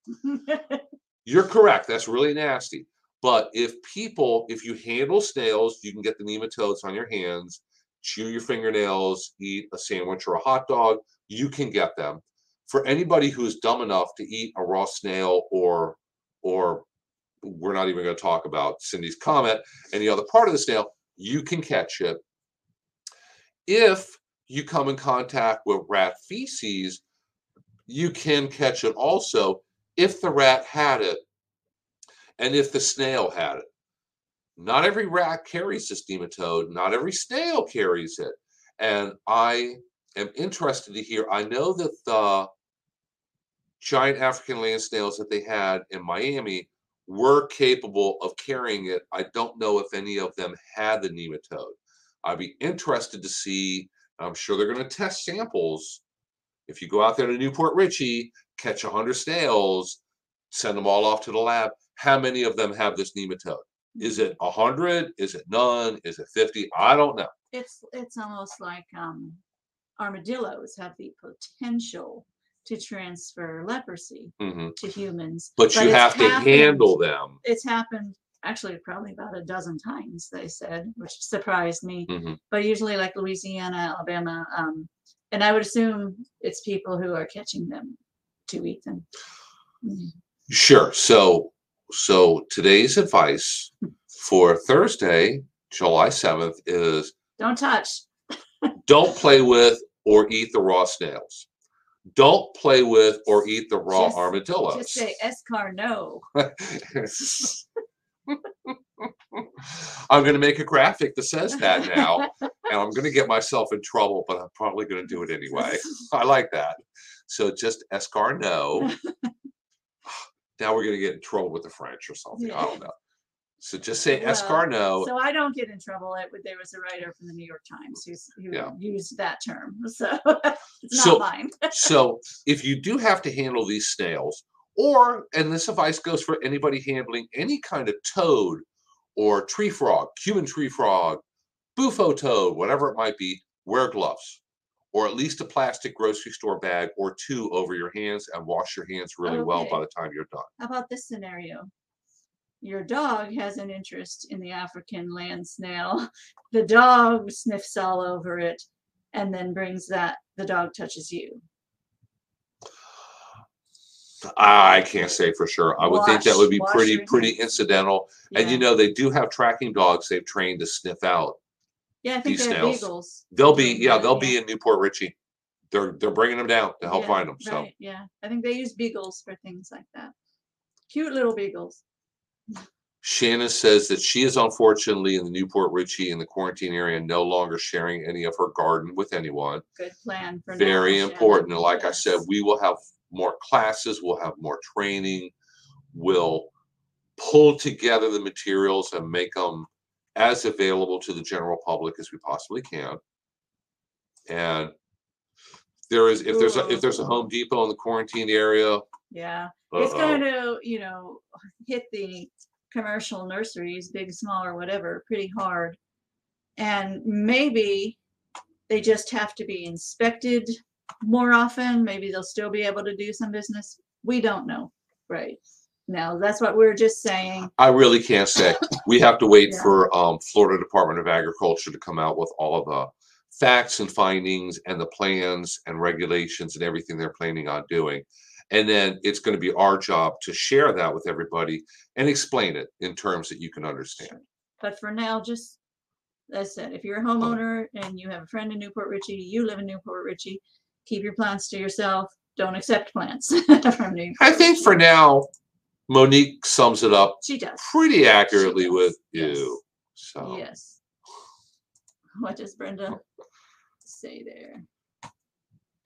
You're correct. That's really nasty. But if people, if you handle snails, you can get the nematodes on your hands, chew your fingernails, eat a sandwich or a hot dog, you can get them. For anybody who is dumb enough to eat a raw snail or or we're not even going to talk about Cindy's comment, any other part of the snail, you can catch it. If you come in contact with rat feces, you can catch it also if the rat had it and if the snail had it. Not every rat carries this nematode, not every snail carries it. And I am interested to hear. I know that the giant African land snails that they had in Miami were capable of carrying it. I don't know if any of them had the nematode. I'd be interested to see. I'm sure they're going to test samples. If you go out there to New Port Richey, catch 100 snails, send them all off to the lab. How many of them have this nematode? Is it 100? Is it none? Is it 50? I don't know. It's it's almost like um, armadillos have the potential to transfer leprosy hmm to humans. But you have to happened- handle them. It's happened actually probably about a dozen times. They said, which surprised me. Mhm. But usually, like Louisiana, Alabama, um, and I would assume it's people who are catching them to eat them. Mm. Sure. So, so today's advice hmm. for Thursday, July 7th is Don't touch. don't play with, or eat the raw snails. Don't play with or eat the raw Just- armadillos. Just say Escar no. I'm going to make a graphic that says that now, and I'm going to get myself in trouble, but I'm probably going to do it anyway. I like that. So just Escar, no. Now we're going to get in trouble with the French or something. I don't know. So just say Escar, no. So I don't get in trouble. It, there was a writer from the New York Times who Yeah. used that term. So it's So- not mine. so if you do have to handle these snails, or and this advice goes for anybody handling any kind of toad or tree frog, Cuban tree frog, bufo toad, whatever it might be, wear gloves. Or at least a plastic grocery store bag or two over your hands and wash your hands really well by the time you're done. How about this scenario? Your dog has an interest in the African land snail. The dog sniffs all over it and then brings that, the dog touches you. I can't say for sure. I would think that would be pretty, pretty incidental. And you know, they do have tracking dogs they've trained to sniff out. Yeah, I think they're snails. beagles. They'll be, yeah, they'll be in New Port Richey. They're they're bringing them down to help Yeah, find them. So Right, yeah. I think they use beagles for things like that. Cute little beagles. Shannon says that she is unfortunately in the New Port Richey in the quarantine area, no longer sharing any of her garden with anyone. Good plan for now, Very Shannon. important. And like I said, Yes. we will have more classes, we'll have more training, we'll pull together the materials and make them as available to the general public as we possibly can. And there is, if there's a, if there's a Home Depot in the quarantine area, Yeah, it's uh-oh. going to, you know, hit the commercial nurseries, big, small, or whatever, pretty hard. And maybe they just have to be inspected more often. Maybe they'll still be able to do some business. We don't know, right? Now, that's what we're just saying. I really can't say. We have to wait Yeah. for um, Florida Department of Agriculture to come out with all of the facts and findings and the plans and regulations and everything they're planning on doing. And then it's going to be our job to share that with everybody and explain it in terms that you can understand. But for now, just as I said, if you're a homeowner and you have a friend in New Port Richey, you live in New Port Richey, keep your plants to yourself. Don't accept plants from Newport. I think for now, Monique sums it up she does. pretty accurately does, with yes. you. So Yes. What does Brenda say there?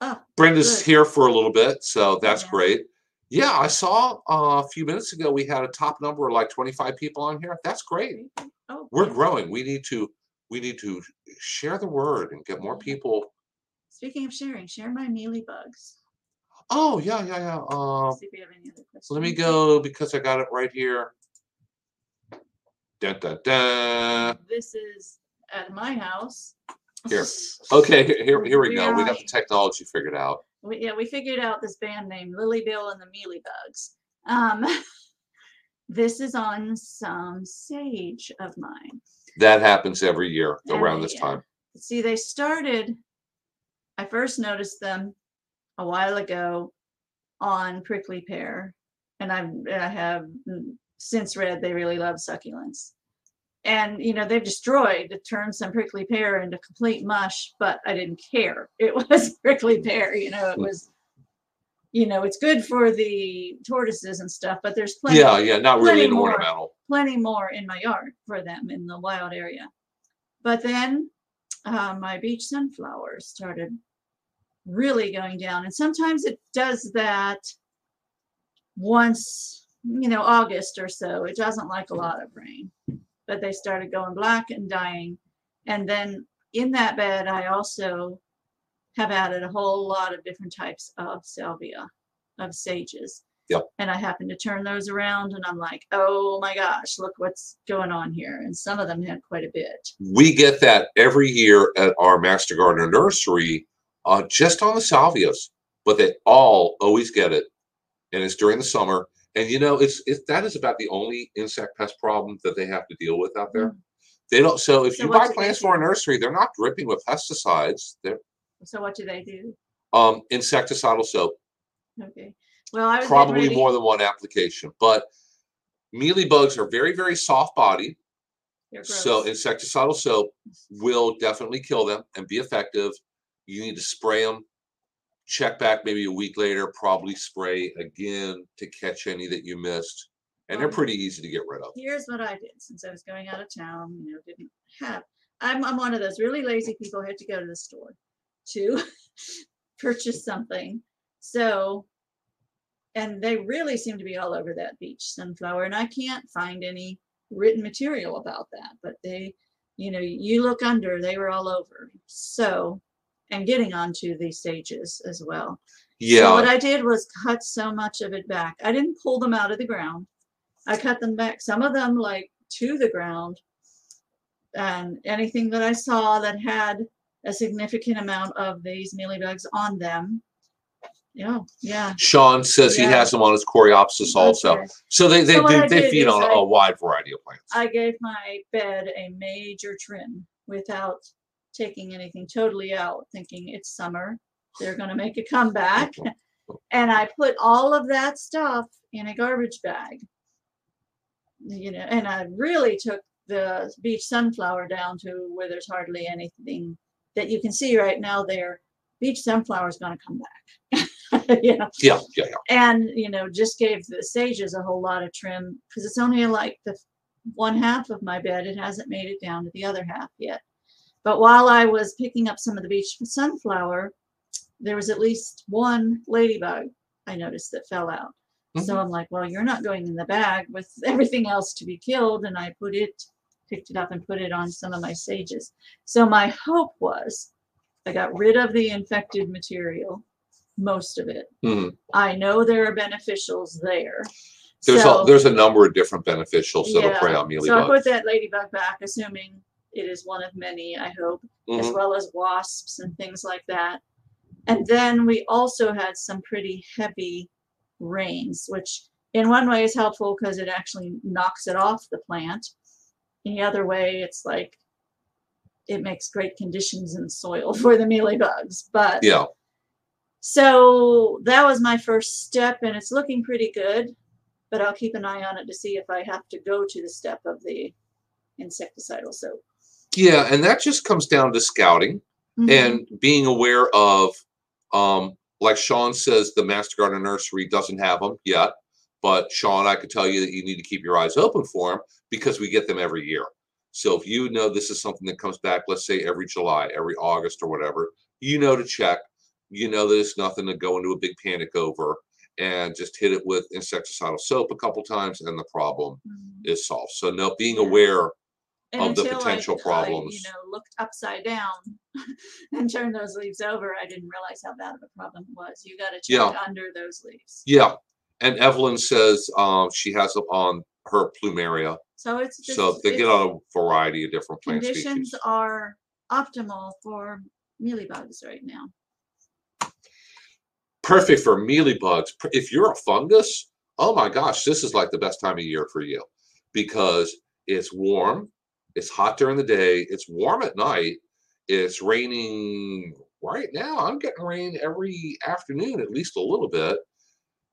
Ah, Brenda's Good. here for a little bit, so that's Yeah. great. Yeah, I saw uh, a few minutes ago we had a top number of like 25 people on here. That's great. oh, We're yeah. growing. We need to we need to share the word and get more people. Speaking of sharing, share my mealy bugs. Oh yeah, yeah, yeah. Um, See if we have any other questions. let me go because I got it right here. Dun, dun, dun. This is at my house. Here. Okay, here, here, we go. We got the technology figured out. We, yeah, we figured out this band name, Lilly Bill and the Mealy Bugs. Um, this is on some sage of mine. That happens every year And around this uh, time. See, they started, I first noticed them a while ago on prickly pear. And I've, I have mm, since read they really love succulents. And, you know, they've destroyed, turned some prickly pear into complete mush, but I didn't care. It was prickly pear, you know, it was, you know, it's good for the tortoises and stuff, but there's plenty Yeah, yeah, not really an more. ornamental. plenty more in my yard for them in the wild area. But then uh, my beach sunflowers started really going down. And sometimes it does that once, you know, August or so. It doesn't like a lot of rain. But they started going black and dying. And then in that bed, I also have added a whole lot of different types of salvia, of sages. Yep. And I happened to turn those around and I'm like, oh my gosh, look what's going on here. And some of them had quite a bit. we get that every year at our Master Gardener nursery, uh, just on the salvias, but they all always get it, and it's during the summer. And you know, it's it's that is about the only insect pest problem that they have to deal with out there. They don't. So if So you buy plants for a nursery, they're not dripping with pesticides. They're So what do they do? um, insecticidal soap, Okay. Well, I was probably ready- more than one application, but mealy bugs are very very soft bodied. So insecticidal soap will definitely kill them and be effective. You need to spray them. Check back maybe a week later, probably spray again to catch any that you missed. And they're pretty easy to get rid of. Here's what I did since I was going out of town, you know, didn't have, I'm, I'm one of those really lazy people who had to go to the store to purchase something. So, and they really seem to be all over that beach sunflower, and I can't find any written material about that, but they, you know, you look under, they were all over. So, and getting onto these stages as well. Yeah. So what I did was cut so much of it back. I didn't pull them out of the ground. I cut them back, some of them like to the ground. And anything that I saw that had a significant amount of these mealybugs on them. Yeah, yeah. Sean says he has them on his Coreopsis also. So they they So I they feed on I- a wide variety of plants. I gave my bed a major trim without taking anything totally out, thinking it's summer. They're gonna make a comeback. And I put all of that stuff in a garbage bag. You know, and I really took the beach sunflower down to where there's hardly anything that you can see right now there. Beach sunflower is gonna come back. You know, Yeah, yeah, yeah. and you know just gave the sages a whole lot of trim because it's only like the one half of my bed it hasn't made it down to the other half yet but while i was picking up some of the beach sunflower there was at least one ladybug i noticed that fell out. So i'm like well you're not going in the bag with everything else to be killed and i put it picked it up and put it on some of my sages. So my hope was i got rid of the infected material most of it. Mhm. I know there are beneficials there. There's so, a, there's a number of different beneficials that'll prey on so I put that ladybug back, assuming it is one of many, I hope, as Mhm. well as wasps and things like that. And then we also had some pretty heavy rains, which in one way is helpful because it actually knocks it off the plant. In the other way, it's like it makes great conditions in soil for the mealy bugs. But Yeah, so that was my first step, and it's looking pretty good. But I'll keep an eye on it to see if I have to go to the step of the insecticidal soap. Yeah, and that just comes down to scouting Mhm. and being aware of, um, like Sean says, the Master Gardener Nursery doesn't have them yet. But Sean, I could tell you that you need to keep your eyes open for them because we get them every year. So if you know this is something that comes back, let's say every July, every August, or whatever, you know to check. You know that it's nothing to go into a big panic over, and just hit it with insecticidal soap a couple times, and the problem Mhm. is solved. So no, being aware And of the until I- potential I, problems. you know, looked upside down and turned those leaves over, I didn't realize how bad of a problem it was. You got to check Yeah. under those leaves. Yeah, and Evelyn says um, she has them on her plumeria, So it's just so they get it's- on a variety of different plant conditions species. are optimal for mealybugs right now. Perfect for mealybugs. Pr- If you're a fungus, oh my gosh, this is like the best time of year for you because it's warm, it's hot during the day, it's warm at night, it's raining right now. I'm getting rain every afternoon, at least a little bit.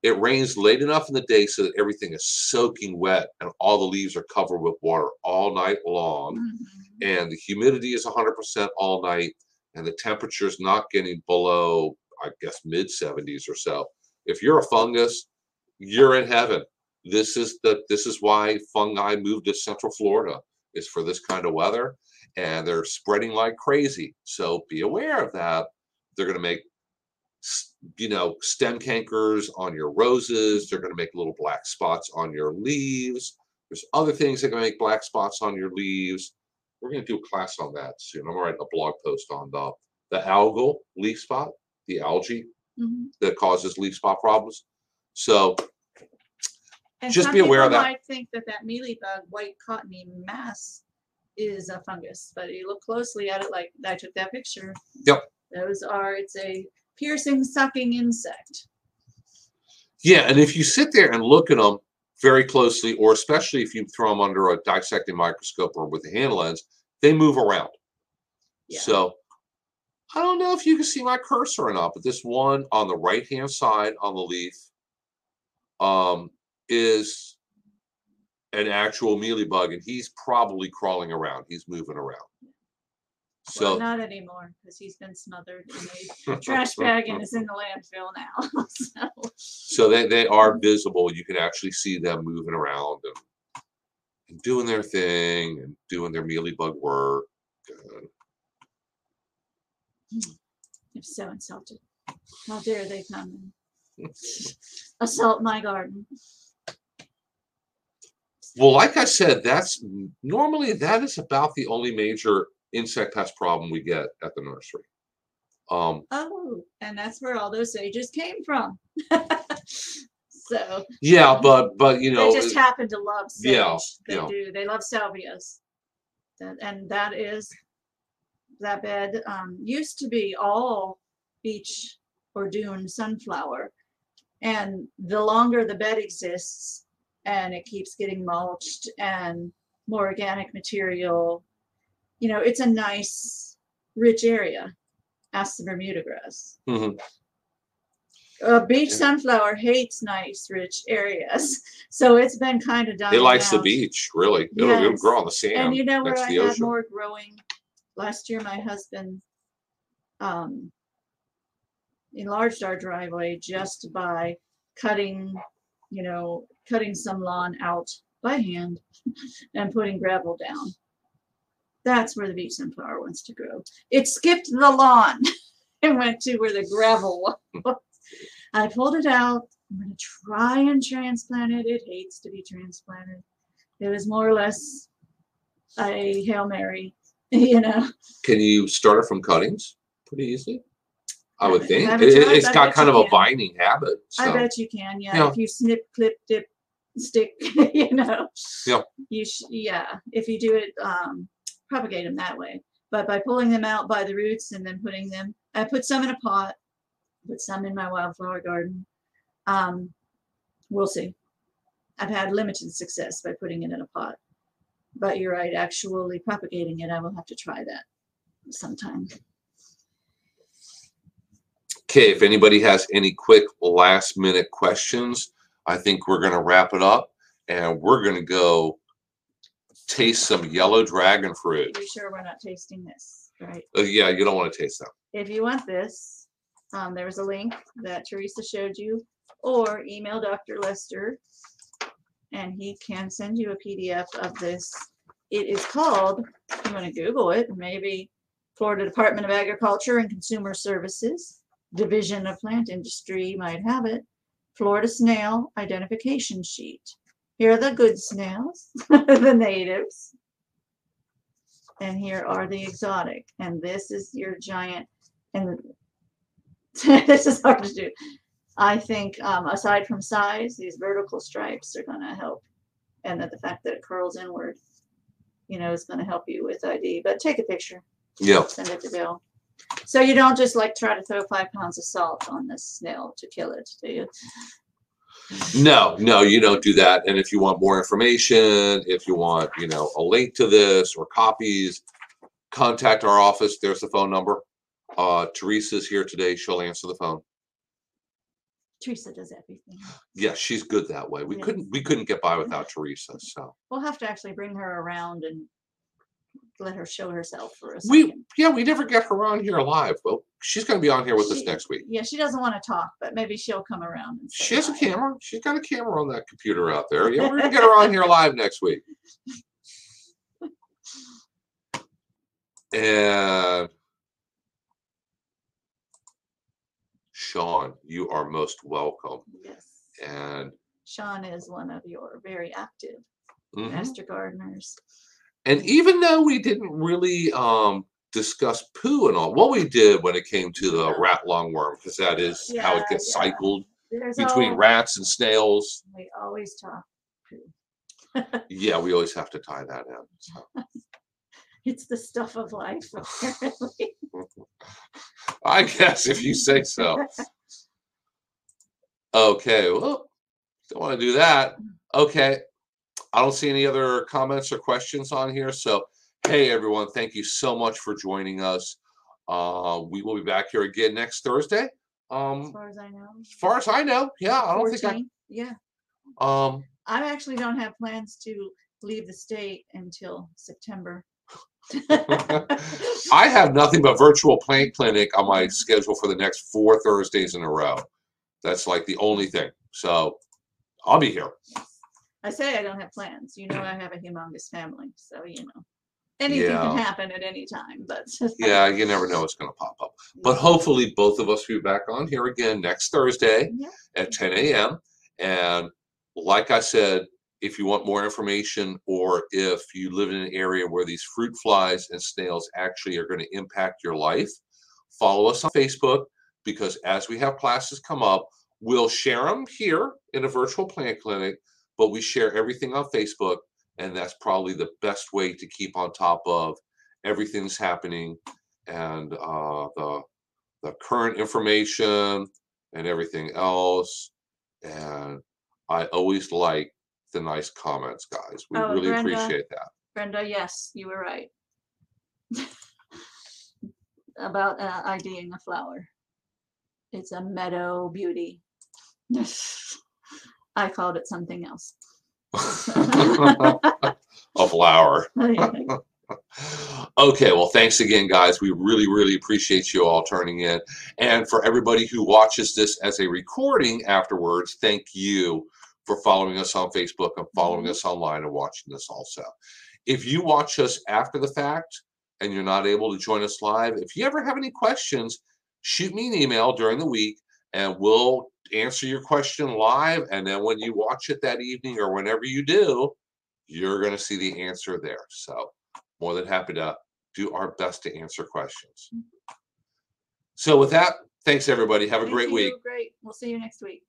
It rains late enough in the day so that everything is soaking wet and all the leaves are covered with water all night long. Mhm. and the humidity is 100% all night and the temperature is not getting below i guess mid 70s or so if you're a fungus you're in heaven this is the this is why fungi moved to central florida is for this kind of weather and they're spreading like crazy so be aware of that they're going to make you know stem cankers on your roses they're going to make little black spots on your leaves there's other things that can make black spots on your leaves we're going to do a class on that soon. I'm going to write a blog post on the, the algal leaf spot, the algae Mhm. that causes leaf spot problems. So, And Just some be aware of that. Might think that that mealybug white cottony mass is a fungus, but you look closely at it, like I took that picture. Yep. Those are. It's a piercing, sucking insect. yeah, and if you sit there and look at them very closely, or especially if you throw them under a dissecting microscope or with a hand lens, they move around. Yeah. So, I don't know if you can see my cursor or not, but this one on the right hand side on the leaf um, is an actual mealybug, and he's probably crawling around. He's moving around. Well, So, not anymore, because he's been smothered in a trash bag and is in the landfill now. So, so they, they are visible. You can actually see them moving around and, and doing their thing and doing their mealy bug work. I'm hmm. so insulted. How dare they come and assault my garden? Well, like I said, that's normally that is about the only major insect pest problem we get at the nursery. Um, Oh, and that's where all those sages came from. so yeah, but but you know, they just happen to love sage. yeah, they yeah. do. They love salvias. That and that is that bed um, used to be all beach or dune sunflower, and the longer the bed exists, and it keeps getting mulched and more organic material, you know, it's a nice, rich area. Ask the Bermuda grass. mhm. Uh, beach Yeah. sunflower hates nice, rich areas, so it's been kind of dying it likes the beach. Really, it'll, it'll grow on the sand. And you know where I had ocean. more growing? Last year, my husband um, enlarged our driveway just by cutting, you know, cutting some lawn out by hand and putting gravel down. That's where the beach sunflower wants to grow. It skipped the lawn and went to where the gravel was. I pulled it out. I'm going to try and transplant it. It hates to be transplanted. It was more or less a Hail Mary, you know. Can you start it from cuttings pretty easily? I would think it, has got kind of a vining habit. So I bet you can, yeah. Yeah. If you snip, clip, dip, stick, you know. Yeah. You sh- yeah. If you do it, um, propagate them that way. But by pulling them out by the roots and then putting them, I put some in a pot, put some in my wildflower garden. Um, we'll see. I've had limited success by putting it in a pot. But you're right, actually propagating it, I will have to try that sometime. Okay, if anybody has any quick last minute questions, I think we're gonna wrap it up and we're gonna go taste some yellow dragon fruit. You sure we're not tasting this, right? Uh, yeah, you don't want to taste that. if you want this, um, there was a link that Teresa showed you, or email Dr. Lester, and he can send you a PDF of this. It is called, you want to Google it, maybe Florida Department of Agriculture and Consumer Services, Division of Plant Industry might have it. Florida Snail Identification Sheet. Here are the good snails, the natives. And here are the exotic. And this is your giant and this is hard to do. I think um, aside from size, these vertical stripes are going to help, and that the fact that it curls inward, you know, is going to help you with ID. But take a picture, Yeah, send it to Bill, so you don't just like try to throw five pounds of salt on this snail to kill it, do you? no, no, you don't do that. And if you want more information, if you want, you know, a link to this or copies, contact our office. There's the phone number. Uh, Teresa's here today. She'll answer the phone. Teresa does everything. Yeah, she's good that way. We Yes. couldn't, we couldn't get by without Teresa. So We'll have to actually bring her around and let her show herself for a we, yeah, we never get her on here live. Well, she's going to be on here with us next week. Yeah, she doesn't want to talk, but maybe she'll come around. And She has a camera. She's got a camera on that computer out there. Yeah, we're gonna get her on here live next week. And Sean, you are most welcome. Yes. And Sean is one of your very active mhm. master gardeners. And even though we didn't really um discuss poo and all, what we did when it came to the rat lungworm, because that is how it gets yeah. cycled There's between al- rats and snails. We always talk. poo. Yeah, we always have to tie that in. so. It's the stuff of life, apparently. I guess if you say so. Okay, well, don't want to do that. Okay. I don't see any other comments or questions on here. So, hey, everyone, thank you so much for joining us. Uh, we will be back here again next Thursday. As Um, far as I know. as far as I know, yeah, I don't think 14, Yeah. Um, I actually don't have plans to leave the state until September. I have nothing but virtual plant clinic on my schedule for the next four Thursdays in a row. That's like the only thing. So I'll be here. I say I don't have plans. You know, I have a humongous family, so you know, anything Yeah. can happen at any time. But Yeah, you never know what's going to pop up. But hopefully, both of us will be back on here again next Thursday Yeah. at 10 a.m. And like I said, if you want more information or if you live in an area where these fruit flies and snails actually are going to impact your life, follow us on Facebook because as we have classes come up, we'll share them here in a virtual plant clinic, but we share everything on Facebook. And that's probably the best way to keep on top of everything's happening and uh, the the current information and everything else. And I always like the nice comments, guys. We Oh, really Brenda. appreciate that. Brenda, yes, you were right about uh, IDing a flower. It's a meadow beauty. I called it something else. a flower. Okay, well, thanks again, guys. We really, really appreciate you all turning in. And for everybody who watches this as a recording afterwards, thank you for following us on Facebook and following Mhm. us online and watching this also. If you watch us after the fact and you're not able to join us live, if you ever have any questions, shoot me an email during the week and we'll answer your question live. And then when you watch it that evening or whenever you do, you're going to see the answer there. So, more than happy to do our best to answer questions. Mm-hmm. So, with that, thanks everybody. Have a Thank great you, week. Great. We'll see you next week.